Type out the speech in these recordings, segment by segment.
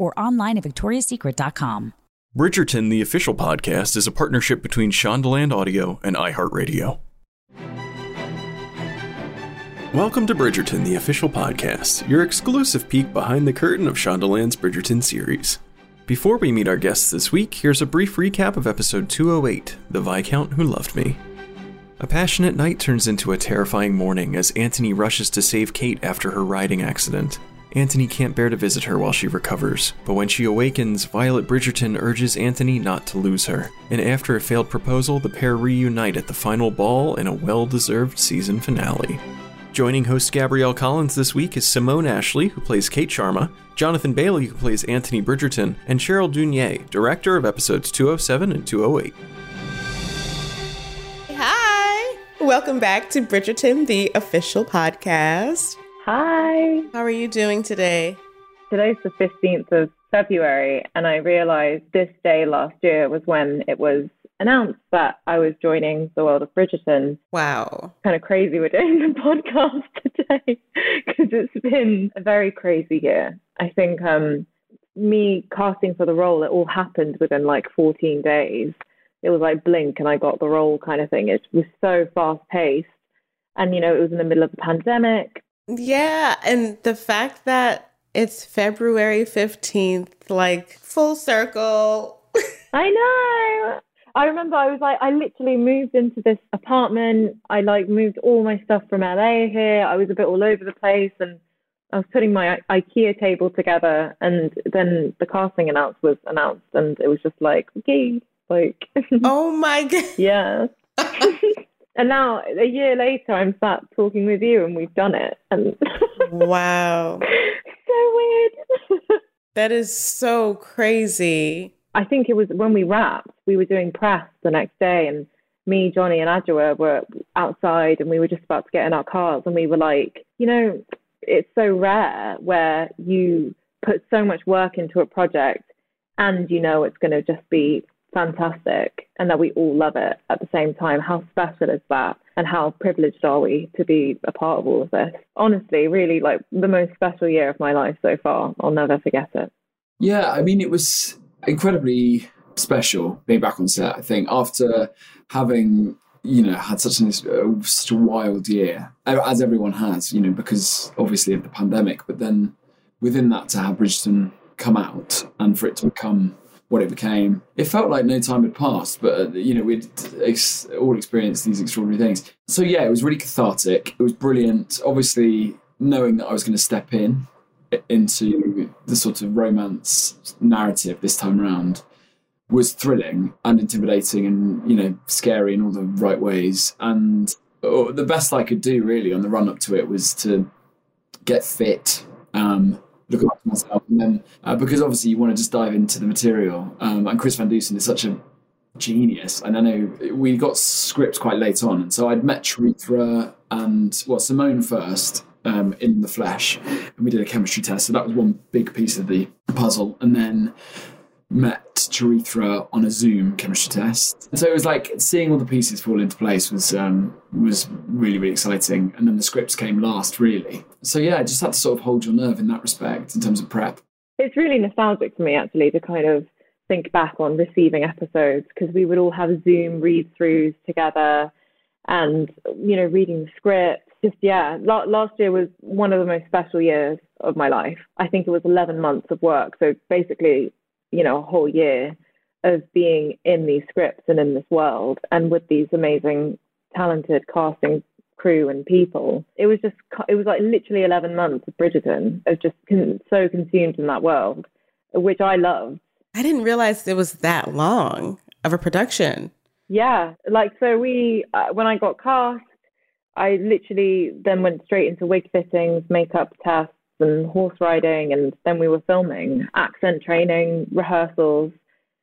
or online at victoriassecret.com. Bridgerton, the official podcast, is a partnership between Shondaland Audio and iHeartRadio. Welcome to Bridgerton, the official podcast, your exclusive peek behind the curtain of Shondaland's Bridgerton series. Before we meet our guests this week, here's a brief recap of episode 208 The Viscount Who Loved Me. A passionate night turns into a terrifying morning as Anthony rushes to save Kate after her riding accident. Anthony can't bear to visit her while she recovers, but when she awakens, Violet Bridgerton urges Anthony not to lose her. And after a failed proposal, the pair reunite at the final ball in a well deserved season finale. Joining host Gabrielle Collins this week is Simone Ashley, who plays Kate Sharma, Jonathan Bailey, who plays Anthony Bridgerton, and Cheryl Dunye, director of episodes 207 and 208. Hi! Welcome back to Bridgerton, the official podcast. Hi. How are you doing today? Today's the 15th of February, and I realized this day last year was when it was announced that I was joining the world of Bridgerton. Wow. Kind of crazy we're doing the podcast today because it's been a very crazy year. I think um, me casting for the role, it all happened within like 14 days. It was like blink and I got the role kind of thing. It was so fast paced. And, you know, it was in the middle of the pandemic. Yeah. And the fact that it's February 15th, like full circle. I know. I remember I was like, I literally moved into this apartment. I like moved all my stuff from LA here. I was a bit all over the place and I was putting my I- IKEA table together and then the casting announce was announced and it was just like, okay, like oh my god. Yeah. and now a year later I'm sat talking with you and we've done it and wow. so weird. that is so crazy. I think it was when we wrapped, we were doing press the next day, and me, Johnny, and Adjoa were outside, and we were just about to get in our cars, and we were like, you know, it's so rare where you put so much work into a project, and you know it's going to just be fantastic, and that we all love it at the same time. How special is that? And how privileged are we to be a part of all of this? Honestly, really, like the most special year of my life so far. I'll never forget it. Yeah, I mean, it was incredibly special being back on set. I think after having you know had such an uh, such a wild year, as everyone has, you know, because obviously of the pandemic. But then within that, to have Bridgerton come out and for it to become what it became, it felt like no time had passed. But uh, you know, we'd ex- all experienced these extraordinary things. So yeah, it was really cathartic. It was brilliant. Obviously, knowing that I was going to step in into the sort of romance narrative this time around was thrilling and intimidating and you know scary in all the right ways and oh, the best i could do really on the run up to it was to get fit um, look after myself and then uh, because obviously you want to just dive into the material um, and chris van dusen is such a genius and i know we got scripts quite late on and so i'd met Charithra and well simone first um, in the flesh, and we did a chemistry test. So that was one big piece of the puzzle, and then met Charithra on a Zoom chemistry test. And so it was like seeing all the pieces fall into place was um, was really really exciting. And then the scripts came last, really. So yeah, just had to sort of hold your nerve in that respect in terms of prep. It's really nostalgic for me actually to kind of think back on receiving episodes because we would all have Zoom read throughs together and you know reading the scripts just yeah, last year was one of the most special years of my life. I think it was 11 months of work. So basically, you know, a whole year of being in these scripts and in this world and with these amazing, talented casting crew and people. It was just, it was like literally 11 months of Bridgerton of just con- so consumed in that world, which I loved. I didn't realize it was that long of a production. Yeah. Like, so we, uh, when I got cast, I literally then went straight into wig fittings, makeup tests, and horse riding, and then we were filming, accent training, rehearsals,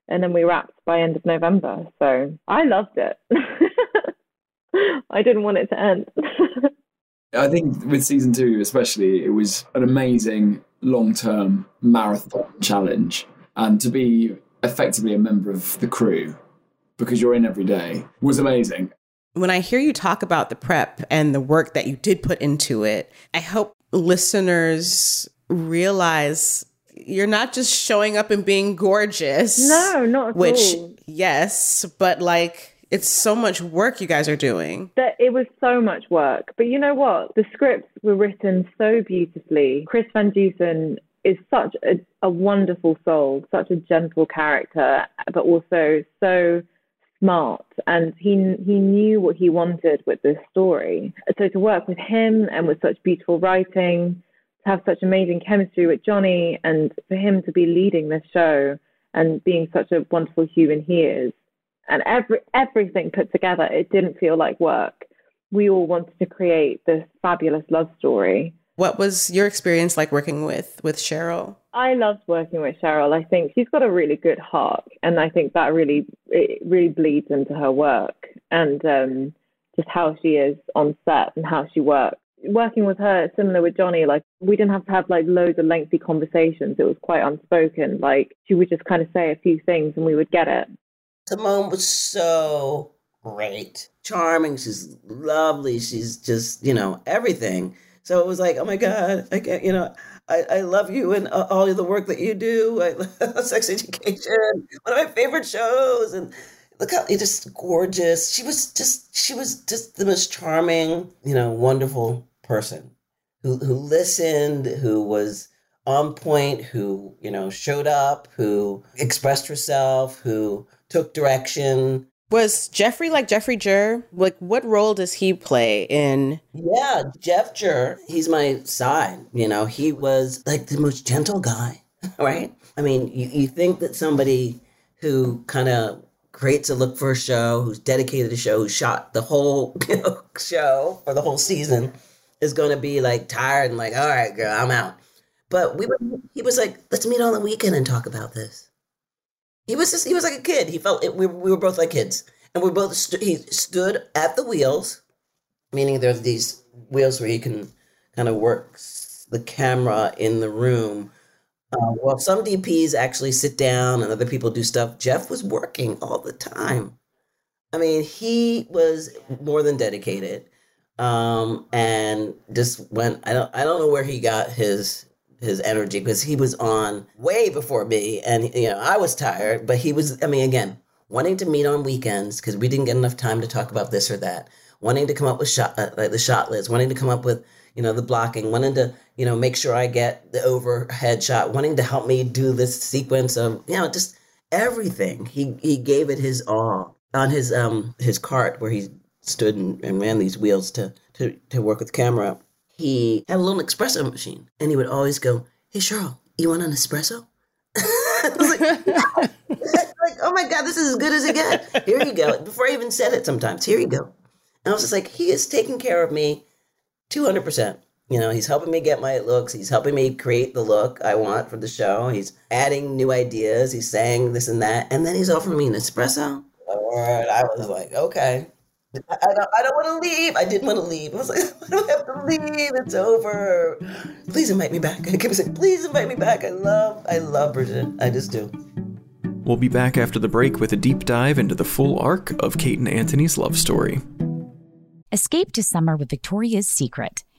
and then we wrapped by end of November. So I loved it. I didn't want it to end. I think with season two, especially, it was an amazing long term marathon challenge. And to be effectively a member of the crew because you're in every day was amazing. When I hear you talk about the prep and the work that you did put into it, I hope listeners realize you're not just showing up and being gorgeous. No, not which, all. yes, but like it's so much work you guys are doing. That it was so much work. But you know what? The scripts were written so beautifully. Chris Van Dusen is such a, a wonderful soul, such a gentle character, but also so smart and he he knew what he wanted with this story. So to work with him and with such beautiful writing, to have such amazing chemistry with Johnny and for him to be leading this show and being such a wonderful human he is and every everything put together, it didn't feel like work. We all wanted to create this fabulous love story. What was your experience like working with with Cheryl? I loved working with Cheryl. I think she's got a really good heart, and I think that really it really bleeds into her work and um, just how she is on set and how she works. Working with her, similar with Johnny, like we didn't have to have like loads of lengthy conversations. It was quite unspoken. Like she would just kind of say a few things, and we would get it. Simone was so great, charming. She's lovely. She's just you know everything. So it was like, oh my god, I can't, you know, I, I love you and uh, all of the work that you do. I Sex Education, one of my favorite shows, and look how you're just gorgeous. She was just she was just the most charming, you know, wonderful person who who listened, who was on point, who you know showed up, who expressed herself, who took direction. Was Jeffrey like Jeffrey Jur? Like, what role does he play in? Yeah, Jeff Jur. He's my side. You know, he was like the most gentle guy, right? I mean, you, you think that somebody who kind of creates a look for a show, who's dedicated to a show, who shot the whole you know, show for the whole season, is going to be like tired and like, all right, girl, I'm out. But we were, he was like, let's meet on the weekend and talk about this. He was just, he was like a kid. He felt it, we, we were both like kids. And we both, st- he stood at the wheels, meaning there's these wheels where you can kind of work the camera in the room. Uh, well, some DPs actually sit down and other people do stuff. Jeff was working all the time. I mean, he was more than dedicated, um, and just went. I don't. I don't know where he got his his energy because he was on way before me and you know I was tired but he was I mean again wanting to meet on weekends because we didn't get enough time to talk about this or that wanting to come up with shot uh, like the shot list wanting to come up with you know the blocking wanting to you know make sure I get the overhead shot wanting to help me do this sequence of you know just everything. He he gave it his all on his um his cart where he stood and, and ran these wheels to to to work with camera he had a little espresso machine and he would always go, Hey, Cheryl, you want an espresso? like, like, oh my God, this is as good as it gets. Here you go. Before I even said it sometimes, here you go. And I was just like, he is taking care of me 200%. You know, he's helping me get my looks. He's helping me create the look I want for the show. He's adding new ideas. He's saying this and that. And then he's offering me an espresso. Lord, I was like, okay. I, don't, I don't want to leave. I didn't want to leave. I was like, I don't have to leave. It's over. Please invite me back. I kept saying, please invite me back. I love, I love Bridget. I just do. We'll be back after the break with a deep dive into the full arc of Kate and Anthony's love story. Escape to summer with Victoria's Secret.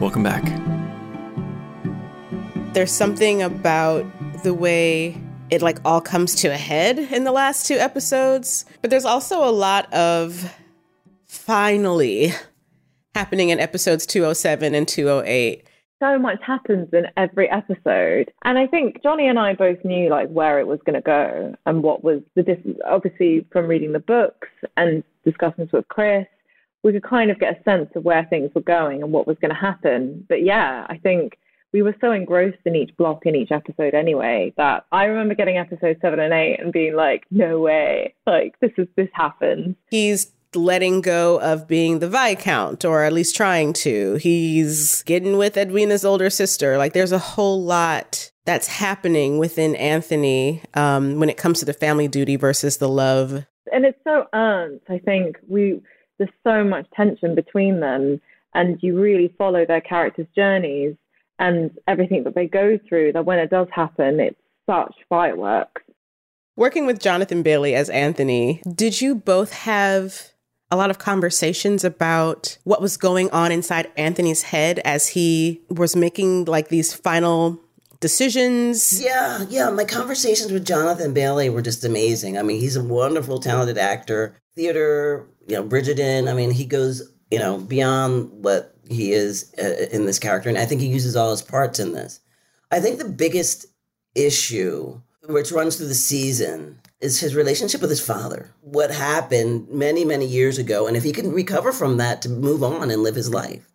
Welcome back. There's something about the way it like all comes to a head in the last two episodes, but there's also a lot of finally happening in episodes 207 and 208. So much happens in every episode. And I think Johnny and I both knew like where it was going to go and what was the difference. Obviously, from reading the books and discussions with Chris, we could kind of get a sense of where things were going and what was going to happen. But yeah, I think we were so engrossed in each block in each episode anyway that I remember getting episode seven and eight and being like, no way, like this is this happens. He's letting go of being the Viscount, or at least trying to. He's getting with Edwina's older sister. Like there's a whole lot that's happening within Anthony um, when it comes to the family duty versus the love. And it's so earned. I think we there's so much tension between them, and you really follow their characters' journeys and everything that they go through. That when it does happen, it's such fireworks. Working with Jonathan Bailey as Anthony, did you both have a lot of conversations about what was going on inside Anthony's head as he was making like these final decisions? Yeah, yeah. My conversations with Jonathan Bailey were just amazing. I mean, he's a wonderful, talented actor, theater, you know, Bridgerton. I mean, he goes, you know, beyond what he is uh, in this character. And I think he uses all his parts in this. I think the biggest issue, which runs through the season, is his relationship with his father. What happened many, many years ago, and if he can recover from that to move on and live his life.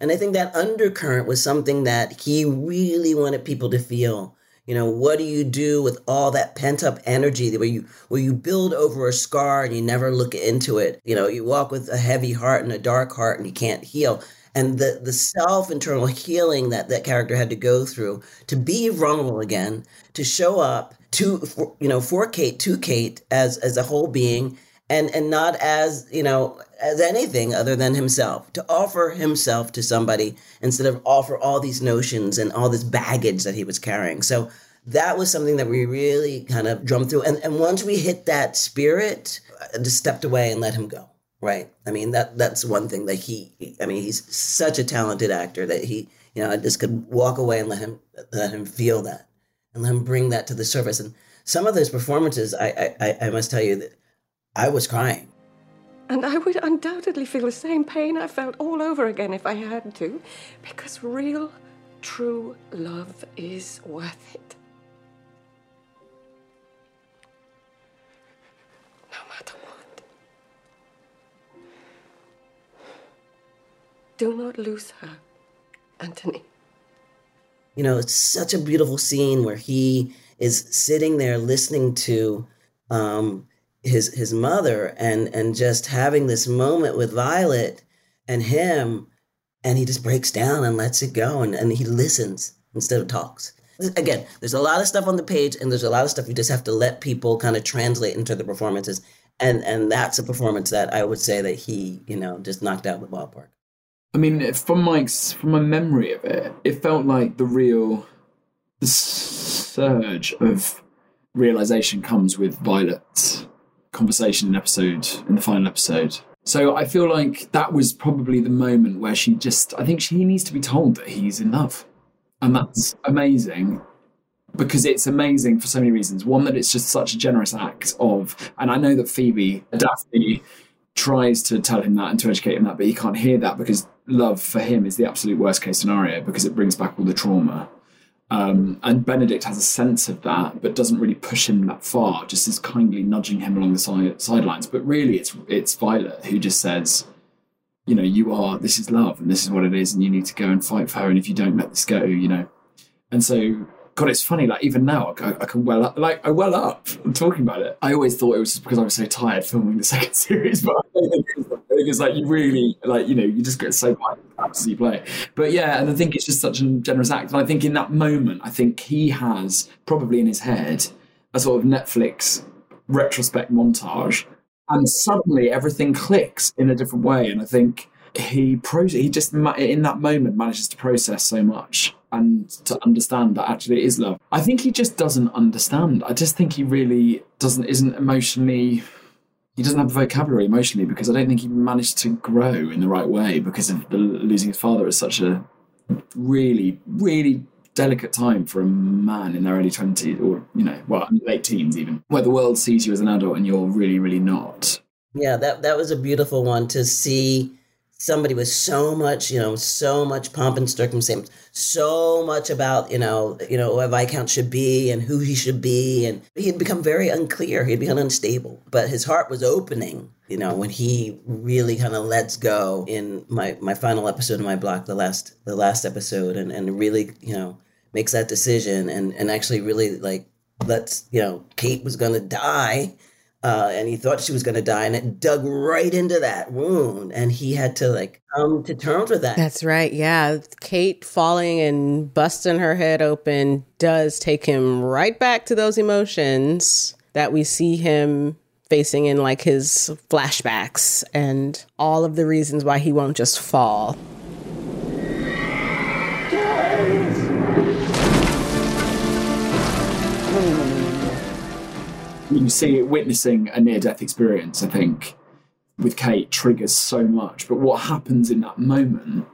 And I think that undercurrent was something that he really wanted people to feel. You know, what do you do with all that pent up energy where you where you build over a scar and you never look into it? You know, you walk with a heavy heart and a dark heart and you can't heal and the the self internal healing that that character had to go through to be vulnerable again, to show up to you know for Kate to Kate as as a whole being and and not as you know as anything other than himself to offer himself to somebody instead of offer all these notions and all this baggage that he was carrying. So that was something that we really kind of drummed through. And, and once we hit that spirit I just stepped away and let him go right? I mean that that's one thing that he, i mean he's such a talented actor that he you know i just could walk away and let him let him feel that and let him bring that to the surface. And some of those performances i i, I must tell you that I was crying. And I would undoubtedly feel the same pain I felt all over again if I had to, because real, true love is worth it. No matter what. Do not lose her, Anthony. You know, it's such a beautiful scene where he is sitting there listening to um, his his mother and and just having this moment with Violet and him and he just breaks down and lets it go and, and he listens instead of talks. Again, there's a lot of stuff on the page and there's a lot of stuff you just have to let people kind of translate into the performances. And and that's a performance that I would say that he, you know, just knocked out the ballpark. I mean, from my from my memory of it, it felt like the real the surge of realization comes with Violet conversation in episode in the final episode. So I feel like that was probably the moment where she just I think she needs to be told that he's in love. And that's amazing because it's amazing for so many reasons. One that it's just such a generous act of and I know that Phoebe Daphne tries to tell him that and to educate him that, but he can't hear that because love for him is the absolute worst case scenario because it brings back all the trauma. Um, and Benedict has a sense of that, but doesn't really push him that far. Just is kindly nudging him along the side, sidelines. But really, it's it's Violet who just says, you know, you are this is love, and this is what it is, and you need to go and fight for her. And if you don't let this go, you know. And so God, it's funny. Like even now, I, I, can well up. Like I well up I'm talking about it. I always thought it was just because I was so tired filming the second series, but I don't think it's like you really like you know you just get so much you play. But yeah, and I think it's just such a generous act. And I think in that moment, I think he has probably in his head a sort of Netflix retrospect montage, and suddenly everything clicks in a different way. And I think he pro he just in that moment manages to process so much and to understand that actually it is love. I think he just doesn't understand. I just think he really doesn't isn't emotionally he doesn't have the vocabulary emotionally because I don't think he managed to grow in the right way because of the, losing his father at such a really really delicate time for a man in their early 20s or you know well late teens even where the world sees you as an adult and you're really really not. Yeah that that was a beautiful one to see somebody with so much, you know, so much pomp and circumstance, so much about, you know, you know, what a Viscount should be and who he should be. And he had become very unclear. He'd become unstable. But his heart was opening, you know, when he really kind of lets go in my, my final episode of my block, the last the last episode, and, and really, you know, makes that decision and, and actually really like lets, you know, Kate was gonna die uh, and he thought she was going to die, and it dug right into that wound, and he had to like come to terms with that. That's right. Yeah, Kate falling and busting her head open does take him right back to those emotions that we see him facing in like his flashbacks, and all of the reasons why he won't just fall. You see witnessing a near death experience, I think, with Kate triggers so much. But what happens in that moment,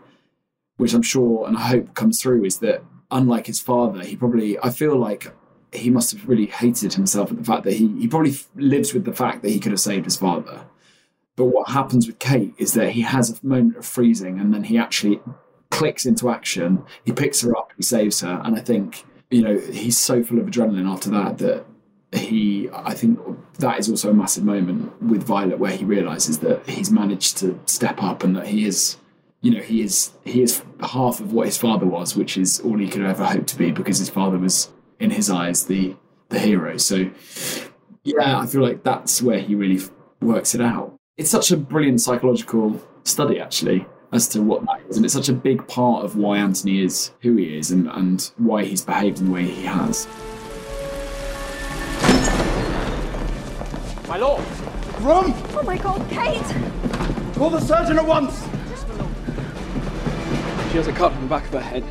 which I'm sure and I hope comes through, is that unlike his father, he probably, I feel like he must have really hated himself at the fact that he, he probably lives with the fact that he could have saved his father. But what happens with Kate is that he has a moment of freezing and then he actually clicks into action. He picks her up, he saves her. And I think, you know, he's so full of adrenaline after that that he I think that is also a massive moment with Violet where he realizes that he's managed to step up and that he is you know he is he is half of what his father was which is all he could ever hope to be because his father was in his eyes the the hero. So yeah I feel like that's where he really works it out. It's such a brilliant psychological study actually as to what that is and it's such a big part of why Anthony is who he is and, and why he's behaved in the way he has My lord! Room! Oh my god, Kate! Call the surgeon at once! She has a cut on the back of her head.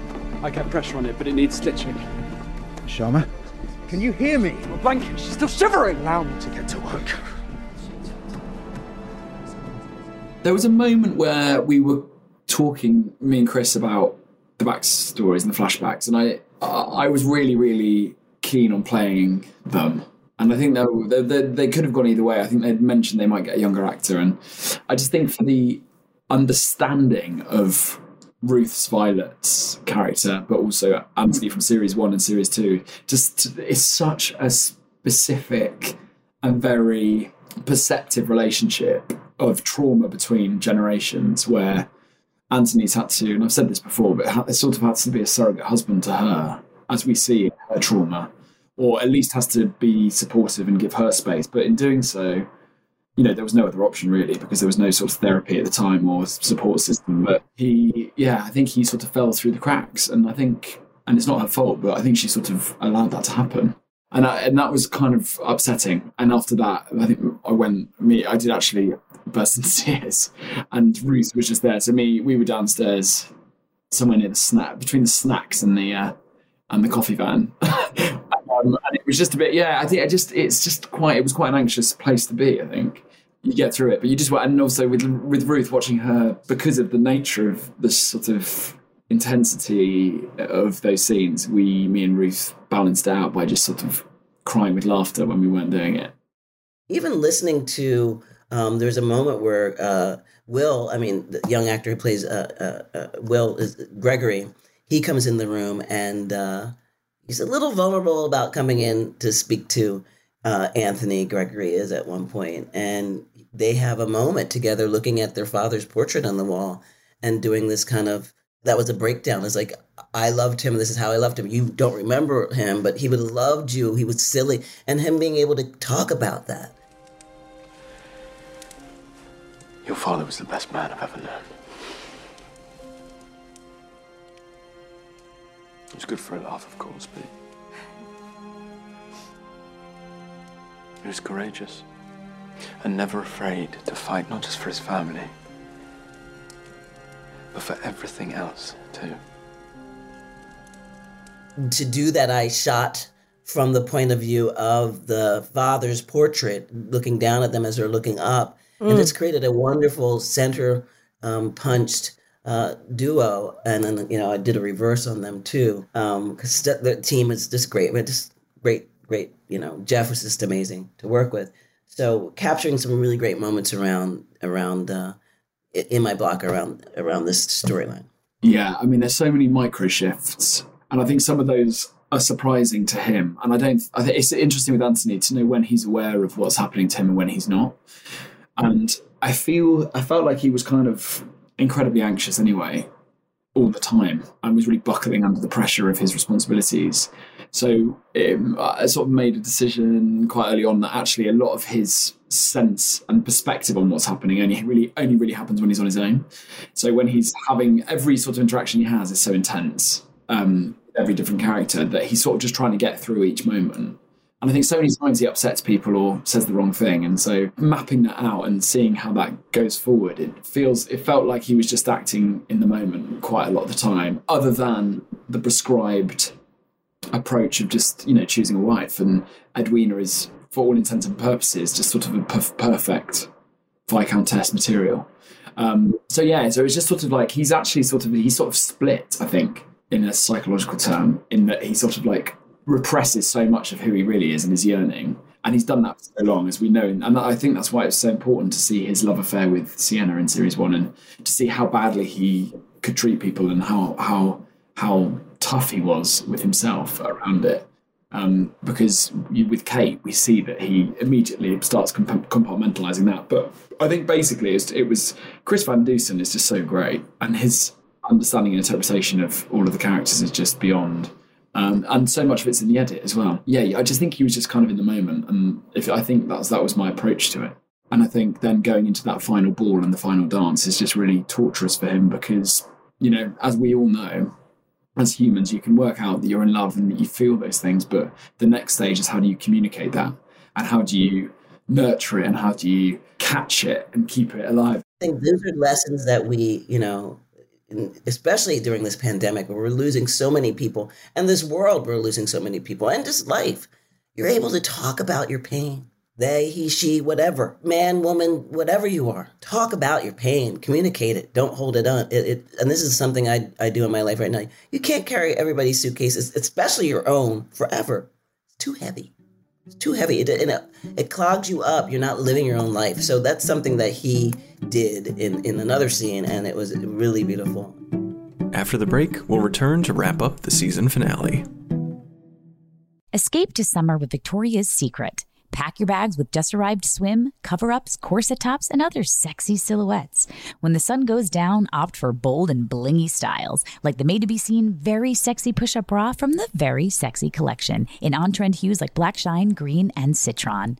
I kept pressure on it, but it needs stitching. Sharma, can you hear me? My blanket, she's still shivering! Allow me to get to work. There was a moment where we were talking, me and Chris, about the backstories and the flashbacks, and I, I was really, really keen on playing them and I think they, they, they could have gone either way. I think they'd mentioned they might get a younger actor, and I just think for the understanding of Ruth's Violet's character, but also Anthony from series one and series two, just it's such a specific and very perceptive relationship of trauma between generations where Anthony's had to, and I've said this before, but it sort of had to be a surrogate husband to her, as we see her trauma or at least has to be supportive and give her space. But in doing so, you know, there was no other option really because there was no sort of therapy at the time or support system. But he, yeah, I think he sort of fell through the cracks, and I think, and it's not her fault, but I think she sort of allowed that to happen. And, I, and that was kind of upsetting. And after that, I think I went, me, I did actually burst into tears. And Ruth was just there. So me, we were downstairs, somewhere near the snack, between the snacks and the uh, and the coffee van. Um, and it was just a bit, yeah. I think I just, it's just quite, it was quite an anxious place to be. I think you get through it, but you just, and also with with Ruth watching her because of the nature of the sort of intensity of those scenes, we, me and Ruth, balanced out by just sort of crying with laughter when we weren't doing it. Even listening to Um, there's a moment where uh, Will, I mean, the young actor who plays uh, uh, uh, Will is Gregory. He comes in the room and uh, he's a little vulnerable about coming in to speak to uh, Anthony. Gregory is at one point, and they have a moment together, looking at their father's portrait on the wall and doing this kind of. That was a breakdown. It's like I loved him. This is how I loved him. You don't remember him, but he would have loved you. He was silly, and him being able to talk about that Your father was the best man I've ever known. It was good for a laugh, of course, but he was courageous and never afraid to fight not just for his family, but for everything else, too. To do that, I shot from the point of view of the father's portrait, looking down at them as they're looking up mm. and it's created a wonderful center um, punched uh, duo. And then you know I did a reverse on them too because um, the team is just great. Mean, just great, great. You know, Jeff was just amazing to work with. So capturing some really great moments around around uh, in my block around around this storyline. Yeah, I mean, there's so many micro shifts, and I think some of those are surprising to him. And I don't. I think it's interesting with Anthony to know when he's aware of what's happening to him and when he's not and I feel I felt like he was kind of incredibly anxious anyway, all the time, and was really buckling under the pressure of his responsibilities. So um, I sort of made a decision quite early on that actually a lot of his sense and perspective on what's happening only really only really happens when he's on his own. So when he's having every sort of interaction he has is so intense, um, every different character that he's sort of just trying to get through each moment. And I think so many times he upsets people or says the wrong thing. And so mapping that out and seeing how that goes forward, it feels, it felt like he was just acting in the moment quite a lot of the time, other than the prescribed approach of just, you know, choosing a wife. And Edwina is, for all intents and purposes, just sort of a perfect Viscountess material. Um, so yeah, so it's just sort of like he's actually sort of, he's sort of split, I think, in a psychological term, in that he sort of like represses so much of who he really is and his yearning. And he's done that for so long, as we know. And I think that's why it's so important to see his love affair with Siena in series one and to see how badly he could treat people and how how how tough he was with himself around it. Um, because with Kate, we see that he immediately starts comp- compartmentalizing that. But I think basically it was Chris Van Dusen is just so great, and his understanding and interpretation of all of the characters is just beyond. Um, and so much of it's in the edit as well. Yeah, I just think he was just kind of in the moment, and if I think that's that was my approach to it. And I think then going into that final ball and the final dance is just really torturous for him because you know, as we all know, as humans, you can work out that you're in love and that you feel those things, but the next stage is how do you communicate that, and how do you nurture it, and how do you catch it and keep it alive. I think those are lessons that we, you know, especially during this pandemic where we're losing so many people and this world we're losing so many people and just life you're able to talk about your pain they he she whatever man woman whatever you are talk about your pain communicate it don't hold it on it, it, and this is something I, I do in my life right now you can't carry everybody's suitcases especially your own forever it's too heavy it's too heavy. It, it, it clogs you up. You're not living your own life. So that's something that he did in, in another scene, and it was really beautiful. After the break, we'll return to wrap up the season finale. Escape to summer with Victoria's Secret. Pack your bags with just arrived swim, cover ups, corset tops, and other sexy silhouettes. When the sun goes down, opt for bold and blingy styles, like the made to be seen very sexy push up bra from the Very Sexy collection in on trend hues like black shine, green, and citron.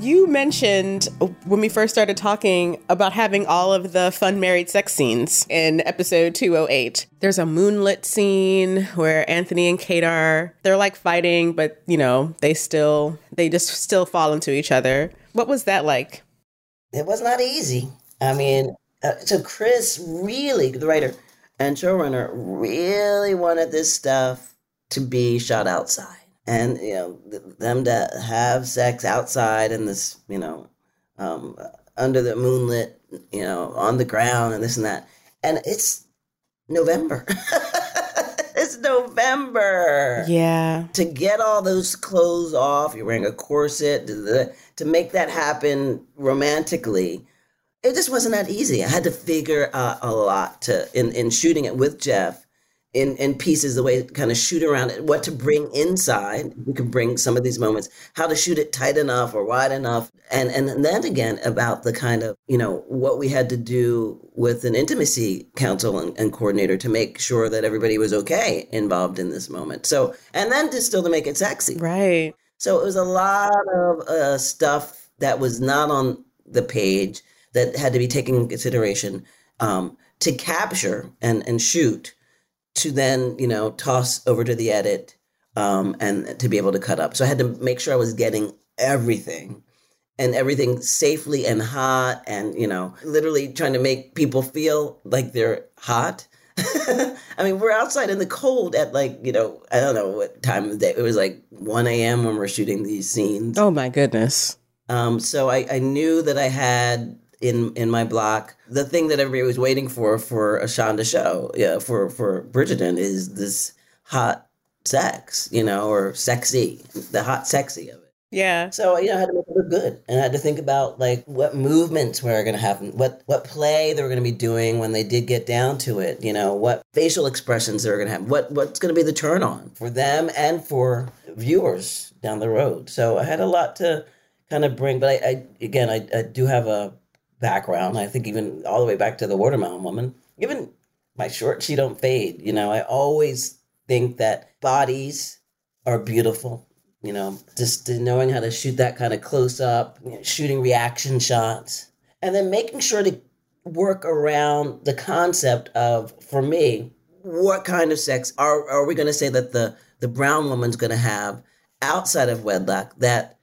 You mentioned when we first started talking about having all of the fun married sex scenes in episode 208. There's a moonlit scene where Anthony and Kate are they're like fighting, but you know, they still they just still fall into each other. What was that like? It was not easy. I mean, uh, so Chris really, the writer and showrunner, really wanted this stuff to be shot outside and you know them to have sex outside in this you know um, under the moonlit you know on the ground and this and that. And it's november. It's november. Yeah. to get all those clothes off you're wearing a corset to, to make that happen romantically it just wasn't that easy. I had to figure out a lot to in, in shooting it with jeff in, in pieces, the way to kind of shoot around it, what to bring inside. We could bring some of these moments, how to shoot it tight enough or wide enough. And, and then again, about the kind of, you know, what we had to do with an intimacy counsel and, and coordinator to make sure that everybody was okay involved in this moment. So, and then to still to make it sexy. Right. So it was a lot of uh, stuff that was not on the page that had to be taken in consideration um, to capture and, and shoot to then you know toss over to the edit um, and to be able to cut up. So I had to make sure I was getting everything and everything safely and hot and you know literally trying to make people feel like they're hot. I mean, we're outside in the cold at like you know I don't know what time of day. It was like one a.m. when we're shooting these scenes. Oh my goodness. Um, so I, I knew that I had in in my block the thing that everybody was waiting for for a Shonda show, yeah, for for Bridgerton is this hot sex, you know, or sexy, the hot sexy of it. Yeah. So you know, I had to make it look good, and I had to think about like what movements were going to happen, what what play they were going to be doing when they did get down to it. You know, what facial expressions they were going to have, what what's going to be the turn on for them and for viewers down the road. So I had a lot to kind of bring, but I, I again, I, I do have a background. I think even all the way back to the watermelon woman. Even my short, she don't fade. You know, I always think that bodies are beautiful. You know, just knowing how to shoot that kind of close up, you know, shooting reaction shots, and then making sure to work around the concept of, for me, what kind of sex are are we going to say that the the brown woman's going to have outside of wedlock that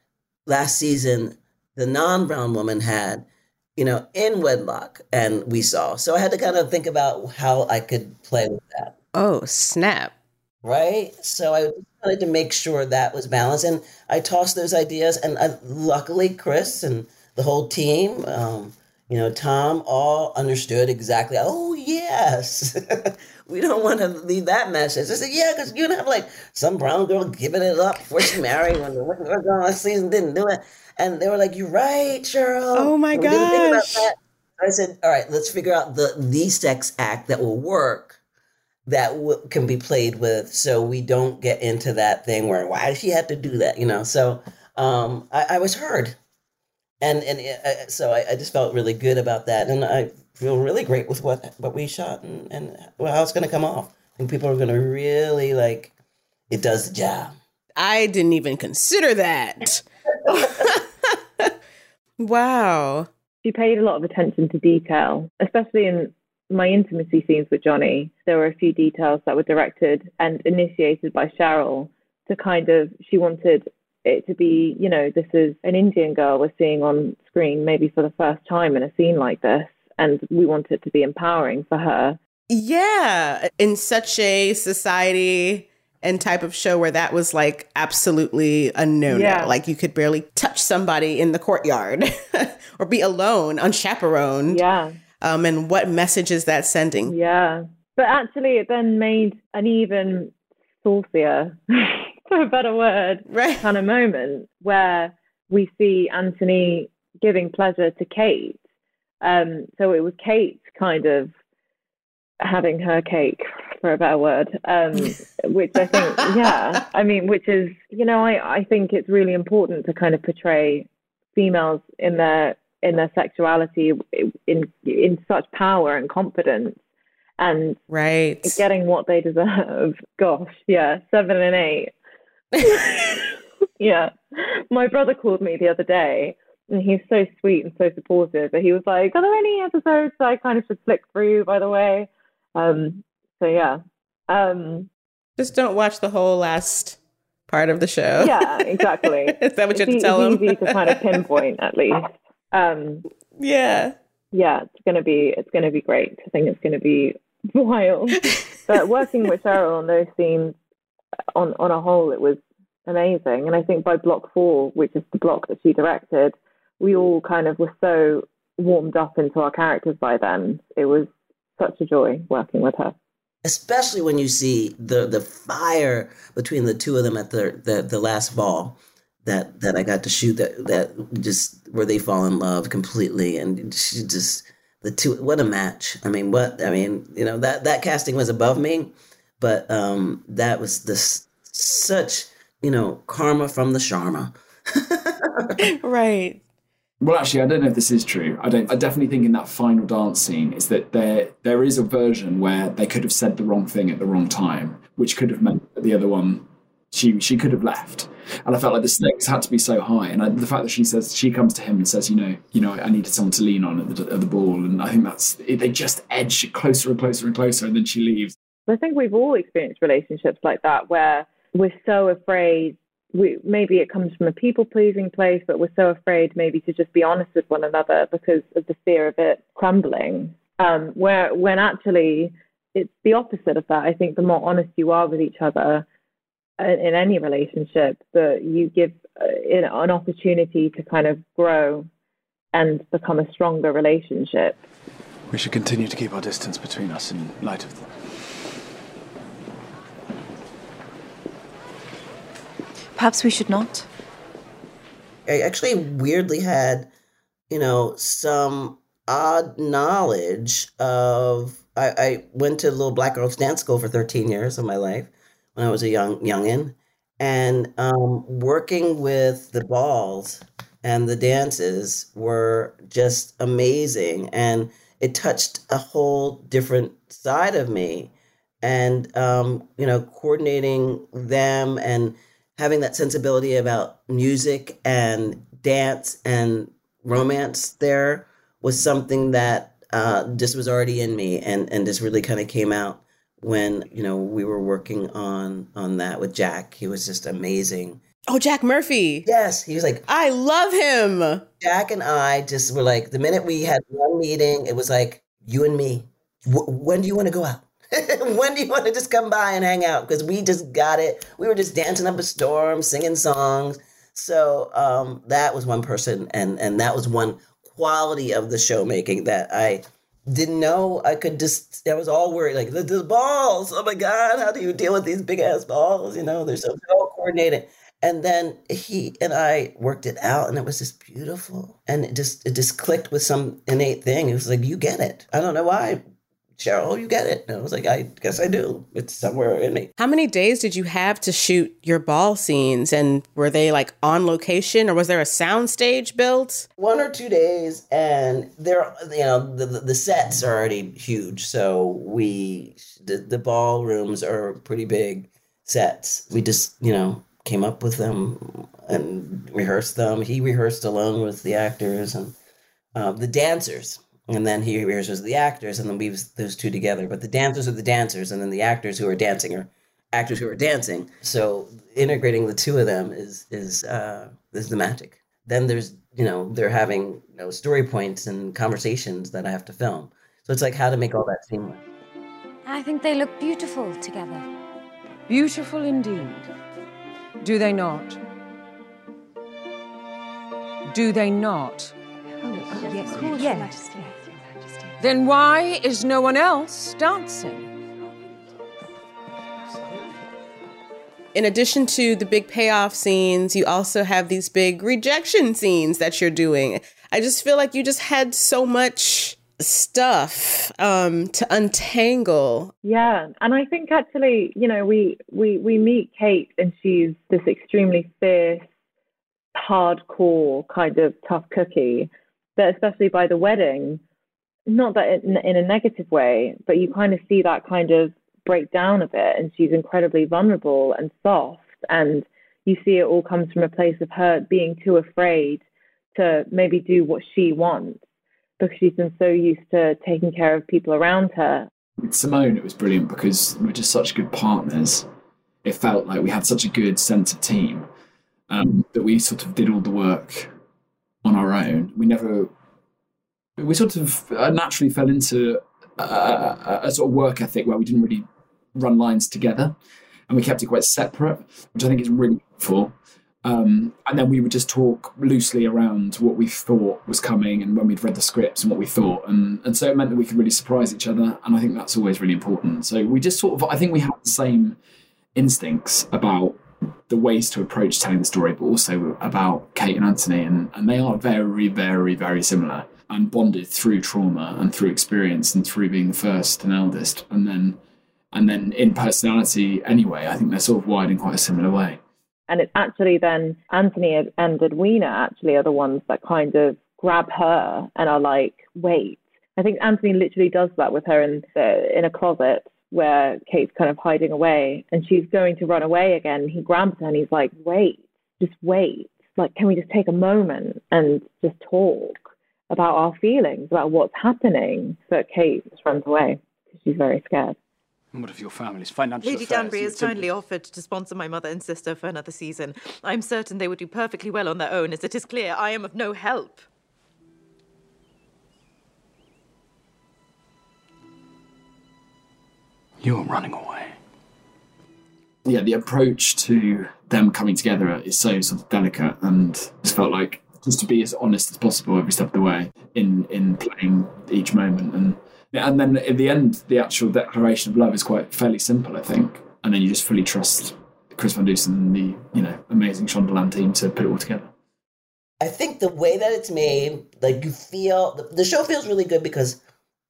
last season the non-brown woman had you know, in wedlock, and we saw. So I had to kind of think about how I could play with that. Oh, snap. Right? So I wanted to make sure that was balanced. And I tossed those ideas, and I, luckily, Chris and the whole team, um, you know, Tom, all understood exactly. Oh, yes. we don't want to leave that message. I said, yeah, because you have like some brown girl giving it up before she married when the last season didn't do it. And they were like, "You're right, Cheryl." Oh my And think about gosh. that. I said, "All right, let's figure out the the sex act that will work, that w- can be played with, so we don't get into that thing where why does she have to do that?" You know. So um, I, I was heard, and and uh, so I, I just felt really good about that, and I feel really great with what what we shot and and how it's going to come off. And people are going to really like it. Does the job. I didn't even consider that. wow. She paid a lot of attention to detail, especially in my intimacy scenes with Johnny. There were a few details that were directed and initiated by Cheryl to kind of, she wanted it to be, you know, this is an Indian girl we're seeing on screen maybe for the first time in a scene like this. And we want it to be empowering for her. Yeah, in such a society and type of show where that was like absolutely a no no. Yeah. Like you could barely touch somebody in the courtyard or be alone, unchaperoned. Yeah. Um, and what message is that sending? Yeah. But actually, it then made an even saucier, for a better word, right. kind of moment where we see Anthony giving pleasure to Kate. Um, so it was Kate kind of having her cake, for a better word, um, which I think, yeah, I mean, which is, you know, I, I think it's really important to kind of portray females in their in their sexuality in in such power and confidence and right getting what they deserve gosh yeah seven and eight yeah. My brother called me the other day and he's so sweet and so supportive. But he was like, Are there any episodes that I kind of should flick through, by the way? Um, so yeah. Um, Just don't watch the whole last part of the show. Yeah, exactly. Is that what you have to it's tell easy to kind of pinpoint at least. Um, yeah. Yeah, it's gonna be it's gonna be great. I think it's gonna be wild. but working with Cheryl on those scenes on on a whole it was amazing. And I think by block four, which is the block that she directed, we all kind of were so warmed up into our characters by then. It was such a joy working with her. especially when you see the the fire between the two of them at the the, the last ball that that I got to shoot that that just where they fall in love completely and she just the two what a match I mean what I mean you know that that casting was above me but um that was this such you know karma from the Sharma right Well, actually, I don't know if this is true. I don't. I definitely think in that final dance scene is that there there is a version where they could have said the wrong thing at the wrong time, which could have meant that the other one she she could have left. And I felt like the stakes had to be so high. And I, the fact that she says she comes to him and says, you know, you know, I needed someone to lean on at the, at the ball, and I think that's they just edge closer and closer and closer, and then she leaves. I think we've all experienced relationships like that where we're so afraid. We, maybe it comes from a people pleasing place, but we're so afraid maybe to just be honest with one another because of the fear of it crumbling. Um, where when actually it's the opposite of that. I think the more honest you are with each other in, any relationship, that you give uh, an opportunity to kind of grow and become a stronger relationship. We should continue to keep our distance between us in light of the. Perhaps we should not. I actually weirdly had, you know, some odd knowledge of. I, I went to a little black girls dance school for 13 years of my life when I was a young youngin, and um, working with the balls and the dances were just amazing, and it touched a whole different side of me, and um, you know, coordinating them and having that sensibility about music and dance and romance there was something that uh, just was already in me and, and just really kind of came out when you know we were working on on that with Jack. He was just amazing. Oh, Jack Murphy. Yes, he was like I love him. Jack and I just were like the minute we had one meeting, it was like you and me. W- when do you want to go out? when do you want to just come by and hang out? Because we just got it. We were just dancing up a storm, singing songs. So um, that was one person, and and that was one quality of the show making that I didn't know I could just. I was all worried, like the, the balls. Oh my god, how do you deal with these big ass balls? You know, they're so well coordinated. And then he and I worked it out, and it was just beautiful. And it just it just clicked with some innate thing. It was like you get it. I don't know why. Cheryl, you get it. And I was like, I guess I do. It's somewhere in me. How many days did you have to shoot your ball scenes? And were they like on location or was there a sound stage built? One or two days, and they're you know the the, the sets are already huge. So we the the ballrooms are pretty big sets. We just you know came up with them and rehearsed them. He rehearsed alone with the actors and uh, the dancers and then he hears rehearses the actors and then weaves those two together but the dancers are the dancers and then the actors who are dancing are actors who are dancing so integrating the two of them is is uh is the magic then there's you know they're having you know story points and conversations that i have to film so it's like how to make all that seamless I think they look beautiful together. Beautiful indeed. Do they not? Do they not? Oh, yes, of course, yes. Majesty. Then why is no one else dancing? In addition to the big payoff scenes, you also have these big rejection scenes that you're doing. I just feel like you just had so much stuff um, to untangle. Yeah, and I think actually, you know, we we we meet Kate, and she's this extremely fierce, hardcore kind of tough cookie. But especially by the wedding, not that in, in a negative way, but you kind of see that kind of break down a bit, and she's incredibly vulnerable and soft, and you see it all comes from a place of her being too afraid to maybe do what she wants because she's been so used to taking care of people around her. With Simone, it was brilliant because we're just such good partners. It felt like we had such a good sense of team um, that we sort of did all the work on our own. We never, we sort of uh, naturally fell into a, a, sort of work ethic where we didn't really run lines together and we kept it quite separate, which I think is really helpful. Um, and then we would just talk loosely around what we thought was coming and when we'd read the scripts and what we thought. And, and so it meant that we could really surprise each other. And I think that's always really important. So we just sort of, I think we have the same instincts about the ways to approach telling the story, but also about Kate and Anthony. And, and they are very, very, very similar and bonded through trauma and through experience and through being the first and eldest. And then, and then in personality anyway, I think they're sort of wired in quite a similar way. And it's actually then Anthony and Edwina actually are the ones that kind of grab her and are like, wait. I think Anthony literally does that with her in the, in a closet where Kate's kind of hiding away and she's going to run away again. He grabs her and he's like, wait, just wait. Like, can we just take a moment and just talk about our feelings, about what's happening? But Kate just runs away because she's very scared. And what of your family's financial Lady affairs? Danbury has It's kindly offered to sponsor my mother and sister for another season. I'm certain they would do perfectly well on their own, as it is clear I am of no help. You're running away. yeah, the approach to them coming together is so sort of delicate, and just felt like just to be as honest as possible every step of the way in in playing each moment, and and then in the end, the actual declaration of love is quite fairly simple, I think, and then you just fully trust Chris Van Dusen and the you know amazing Shondaland team to put it all together. I think the way that it's made, like you feel, the, the show feels really good because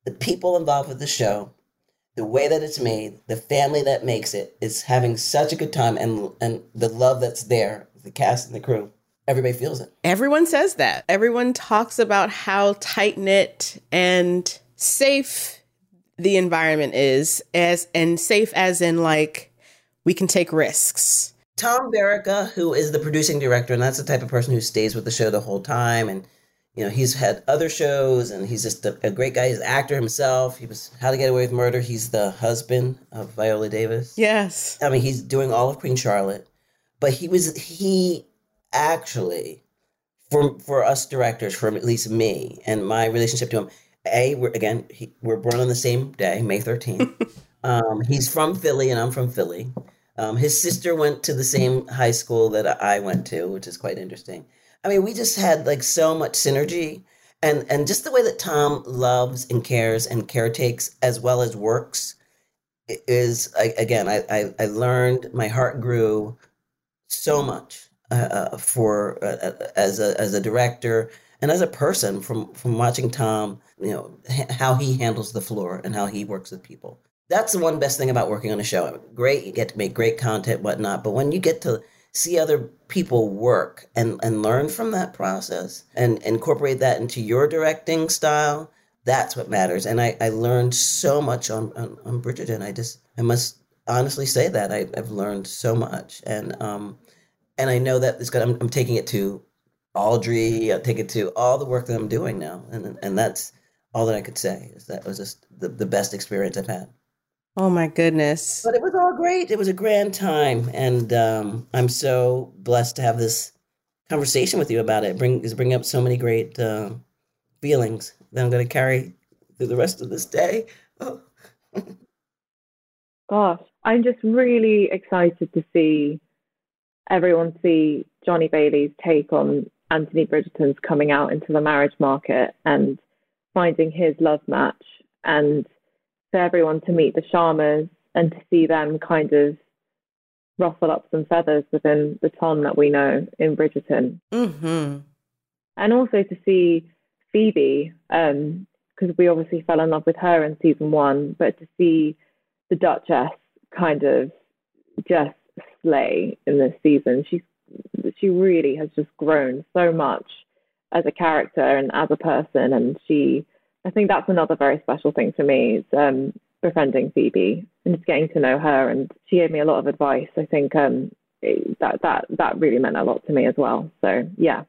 the people involved with the show, the way that it's made, the family that makes it is having such a good time, and and the love that's there, the cast and the crew, everybody feels it. Everyone says that. Everyone talks about how tight knit and safe the environment is, as and safe as in like we can take risks. Tom Verica, who is the producing director, and that's the type of person who stays with the show the whole time. And, you know, he's had other shows and he's just a, a great guy. He's an actor himself. He was How to Get Away with Murder. He's the husband of Viola Davis. Yes. I mean, he's doing all of Queen Charlotte. But he was, he actually, for, for us directors, for at least me and my relationship to him, A, we're, again, he, we're born on the same day, May 13th. um, he's from Philly and I'm from Philly. Um, his sister went to the same high school that I went to, which is quite interesting. I mean, we just had like so much synergy, and and just the way that Tom loves and cares and caretakes as well as works is I, again. I, I I learned my heart grew so much uh, uh, for uh, uh, as a as a director and as a person from from watching Tom. You know how he handles the floor and how he works with people that's the one best thing about working on a show. Great, you get to make great content, whatnot. But when you get to see other people work and, and learn from that process and incorporate that into your directing style, that's what matters. And I, I learned so much on, on, on Bridgerton. I just, I must honestly say that I, I've learned so much. And, um, and I know that it's good. I'm, I'm taking it to Audrey. I take it to all the work that I'm doing now. And, and that's all that I could say is that was just the, the best experience I've had. Oh my goodness. But it was all great. It was a grand time, and um, I'm so blessed to have this conversation with you about it. Bring is bring up so many great uh, feelings that I'm going to carry through the rest of this day. Oh. Gosh, I'm just really excited to see everyone see Johnny Bailey's take on Anthony Bridgerton's coming out into the marriage market and finding his love match, and for everyone to meet the Sharmas and to see them kind of ruffle up some feathers within the ton that we know in Bridgerton. Mm-hmm. And also to see Phoebe, because we obviously fell in love with her in season one, but to see the Duchess kind of just slay in this season. She's she really has just grown so much as a character and as a person, and she I think that's another very special thing for me is um, befriending Phoebe and just getting to know her. And she gave me a lot of advice. I think um, that that that really meant a lot to me as well. So yeah,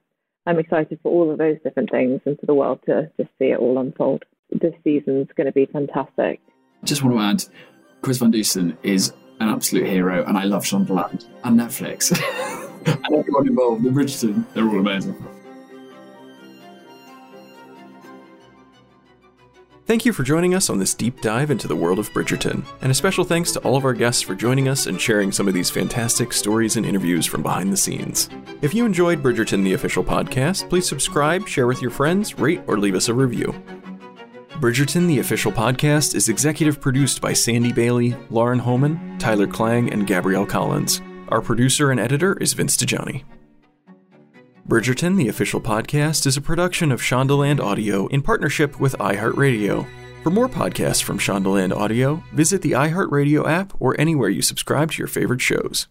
I'm excited for all of those different things and for the world to just see it all unfold. This season's going to be fantastic. Just want to add, Chris Van Dusen is an absolute hero, and I love Shondaland and Netflix and everyone involved. The Bridgerton, they're all amazing. Thank you for joining us on this deep dive into the world of Bridgerton, and a special thanks to all of our guests for joining us and sharing some of these fantastic stories and interviews from behind the scenes. If you enjoyed Bridgerton, the official podcast, please subscribe, share with your friends, rate, or leave us a review. Bridgerton, the official podcast, is executive produced by Sandy Bailey, Lauren Holman, Tyler Klang, and Gabrielle Collins. Our producer and editor is Vince DeJohnny. Bridgerton, the official podcast, is a production of Shondaland Audio in partnership with iHeartRadio. For more podcasts from Shondaland Audio, visit the iHeartRadio app or anywhere you subscribe to your favorite shows.